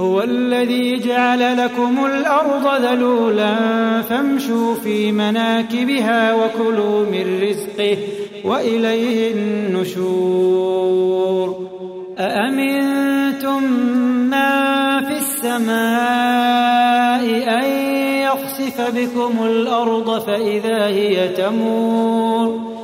هو الذي جعل لكم الأرض ذلولا فامشوا في مناكبها وكلوا من رزقه وإليه النشور. أأمنتم من في السماء أن يخسف بكم الأرض فإذا هي تمور؟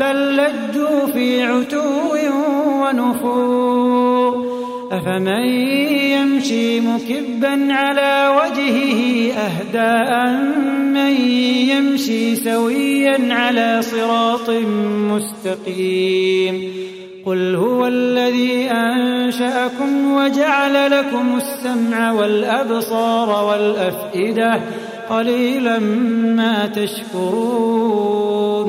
بل لجوا في عتو ونفور أفمن يمشي مكبا على وجهه أهدى من يمشي سويا على صراط مستقيم. قل هو الذي أنشأكم وجعل لكم السمع والأبصار والأفئدة. قليلا ما تشكرون.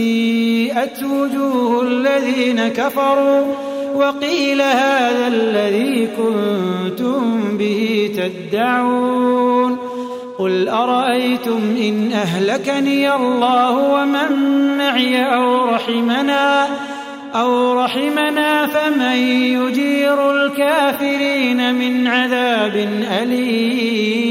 سيئت وجوه الذين كفروا وقيل هذا الذي كنتم به تدعون قل أرأيتم إن أهلكني الله ومن معي أو رحمنا أو رحمنا فمن يجير الكافرين من عذاب أليم